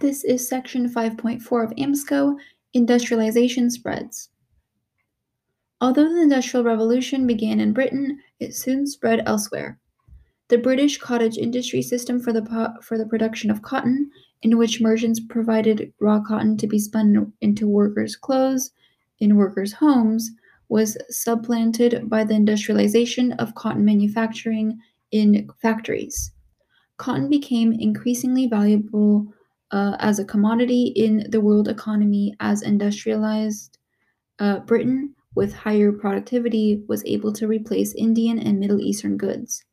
This is section 5.4 of AMSCO Industrialization Spreads. Although the Industrial Revolution began in Britain, it soon spread elsewhere. The British cottage industry system for the, for the production of cotton, in which merchants provided raw cotton to be spun into workers' clothes in workers' homes, was supplanted by the industrialization of cotton manufacturing in factories. Cotton became increasingly valuable uh, as a commodity in the world economy as industrialized uh, Britain, with higher productivity, was able to replace Indian and Middle Eastern goods.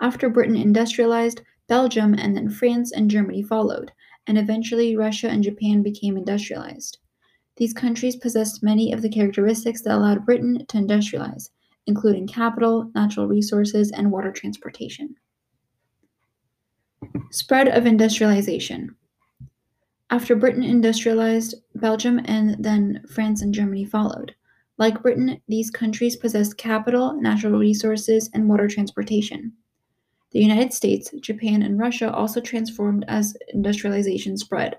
After Britain industrialized, Belgium and then France and Germany followed, and eventually Russia and Japan became industrialized. These countries possessed many of the characteristics that allowed Britain to industrialize, including capital, natural resources, and water transportation. Spread of industrialization. After Britain industrialized, Belgium and then France and Germany followed. Like Britain, these countries possessed capital, natural resources, and water transportation. The United States, Japan, and Russia also transformed as industrialization spread.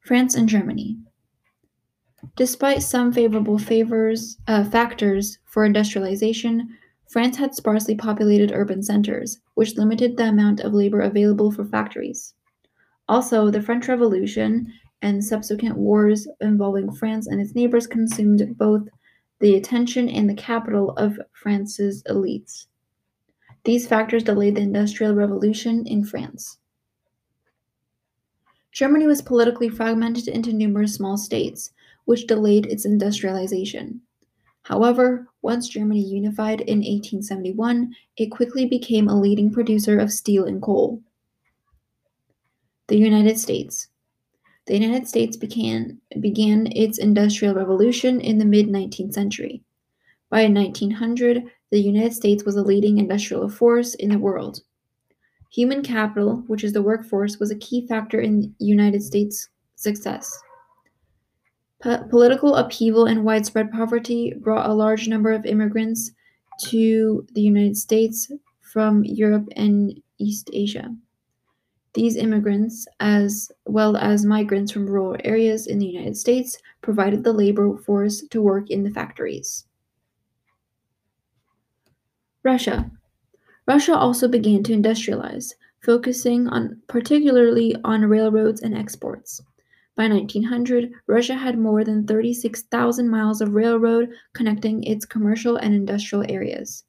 France and Germany. Despite some favorable favors, uh, factors for industrialization, France had sparsely populated urban centers, which limited the amount of labor available for factories. Also, the French Revolution and subsequent wars involving France and its neighbors consumed both the attention and the capital of France's elites. These factors delayed the Industrial Revolution in France. Germany was politically fragmented into numerous small states, which delayed its industrialization. However, once Germany unified in 1871, it quickly became a leading producer of steel and coal. The United States. The United States began, began its industrial revolution in the mid 19th century. By 1900, the United States was a leading industrial force in the world. Human capital, which is the workforce, was a key factor in United States' success. Po- political upheaval and widespread poverty brought a large number of immigrants to the United States from Europe and East Asia. These immigrants, as well as migrants from rural areas in the United States, provided the labor force to work in the factories. Russia. Russia also began to industrialize, focusing on particularly on railroads and exports. By 1900, Russia had more than 36,000 miles of railroad connecting its commercial and industrial areas.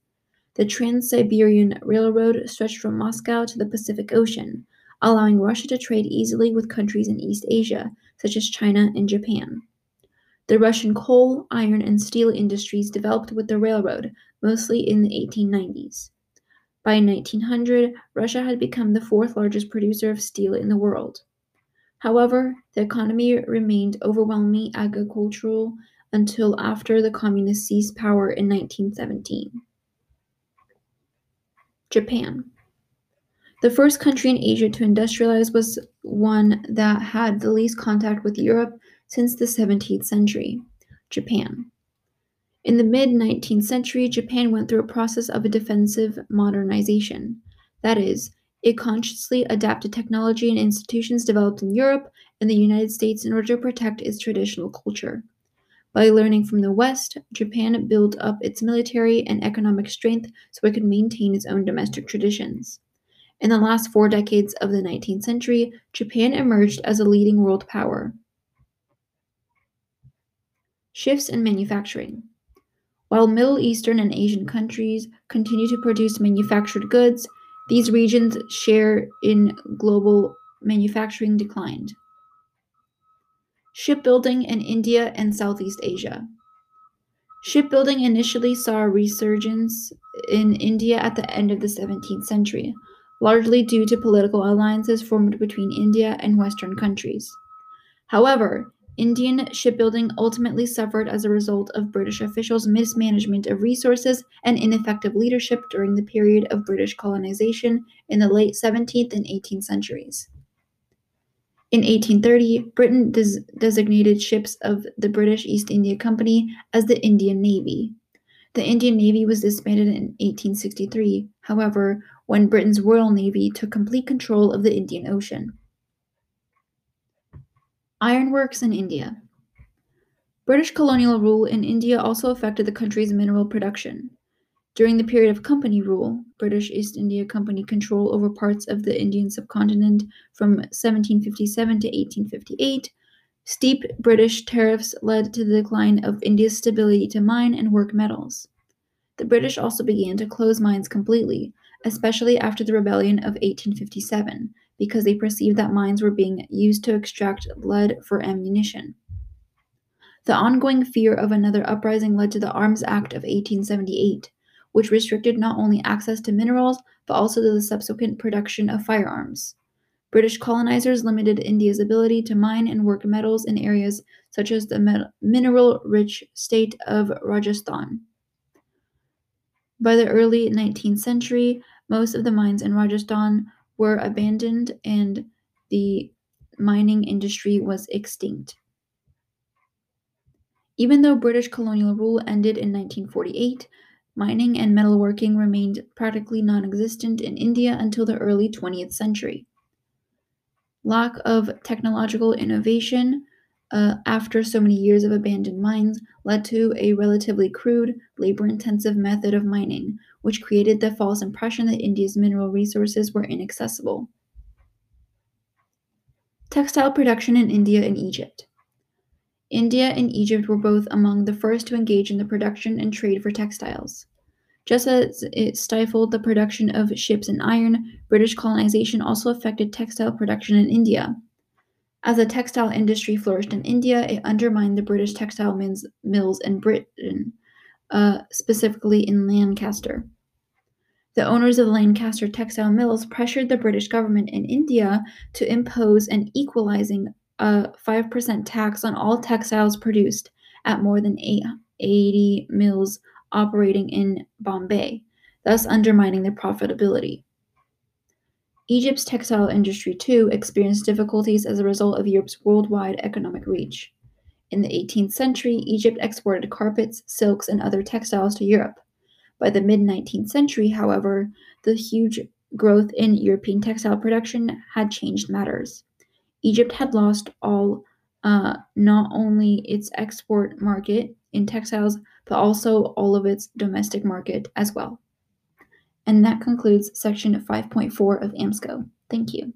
The Trans Siberian Railroad stretched from Moscow to the Pacific Ocean, allowing Russia to trade easily with countries in East Asia, such as China and Japan. The Russian coal, iron, and steel industries developed with the railroad, mostly in the 1890s. By 1900, Russia had become the fourth largest producer of steel in the world. However, the economy remained overwhelmingly agricultural until after the communists seized power in 1917. Japan. The first country in Asia to industrialize was one that had the least contact with Europe since the 17th century Japan. In the mid 19th century, Japan went through a process of a defensive modernization. That is, it consciously adapted technology and institutions developed in Europe and the United States in order to protect its traditional culture. By learning from the West, Japan built up its military and economic strength so it could maintain its own domestic traditions. In the last four decades of the 19th century, Japan emerged as a leading world power. Shifts in manufacturing. While Middle Eastern and Asian countries continue to produce manufactured goods, these regions' share in global manufacturing declined. Shipbuilding in India and Southeast Asia. Shipbuilding initially saw a resurgence in India at the end of the 17th century, largely due to political alliances formed between India and Western countries. However, Indian shipbuilding ultimately suffered as a result of British officials' mismanagement of resources and ineffective leadership during the period of British colonization in the late 17th and 18th centuries. In 1830, Britain des- designated ships of the British East India Company as the Indian Navy. The Indian Navy was disbanded in 1863, however, when Britain's Royal Navy took complete control of the Indian Ocean. Ironworks in India. British colonial rule in India also affected the country's mineral production. During the period of company rule, British East India Company control over parts of the Indian subcontinent from 1757 to 1858, steep British tariffs led to the decline of India's stability to mine and work metals. The British also began to close mines completely, especially after the rebellion of 1857, because they perceived that mines were being used to extract lead for ammunition. The ongoing fear of another uprising led to the Arms Act of 1878, which restricted not only access to minerals but also to the subsequent production of firearms. British colonizers limited India's ability to mine and work metals in areas such as the mineral rich state of Rajasthan. By the early 19th century, most of the mines in Rajasthan were abandoned and the mining industry was extinct. Even though British colonial rule ended in 1948, mining and metalworking remained practically non existent in India until the early 20th century. Lack of technological innovation uh, after so many years of abandoned mines led to a relatively crude, labor intensive method of mining, which created the false impression that India's mineral resources were inaccessible. Textile production in India and Egypt. India and Egypt were both among the first to engage in the production and trade for textiles. Just as it stifled the production of ships and iron, British colonization also affected textile production in India. As the textile industry flourished in India, it undermined the British textile mills in Britain, uh, specifically in Lancaster. The owners of the Lancaster textile mills pressured the British government in India to impose an equalizing uh, a 5% tax on all textiles produced at more than 80 mills operating in Bombay, thus undermining their profitability. Egypt's textile industry, too, experienced difficulties as a result of Europe's worldwide economic reach. In the 18th century, Egypt exported carpets, silks, and other textiles to Europe. By the mid 19th century, however, the huge growth in European textile production had changed matters. Egypt had lost all, uh, not only its export market in textiles, but also all of its domestic market as well. And that concludes section 5.4 of AMSCO. Thank you.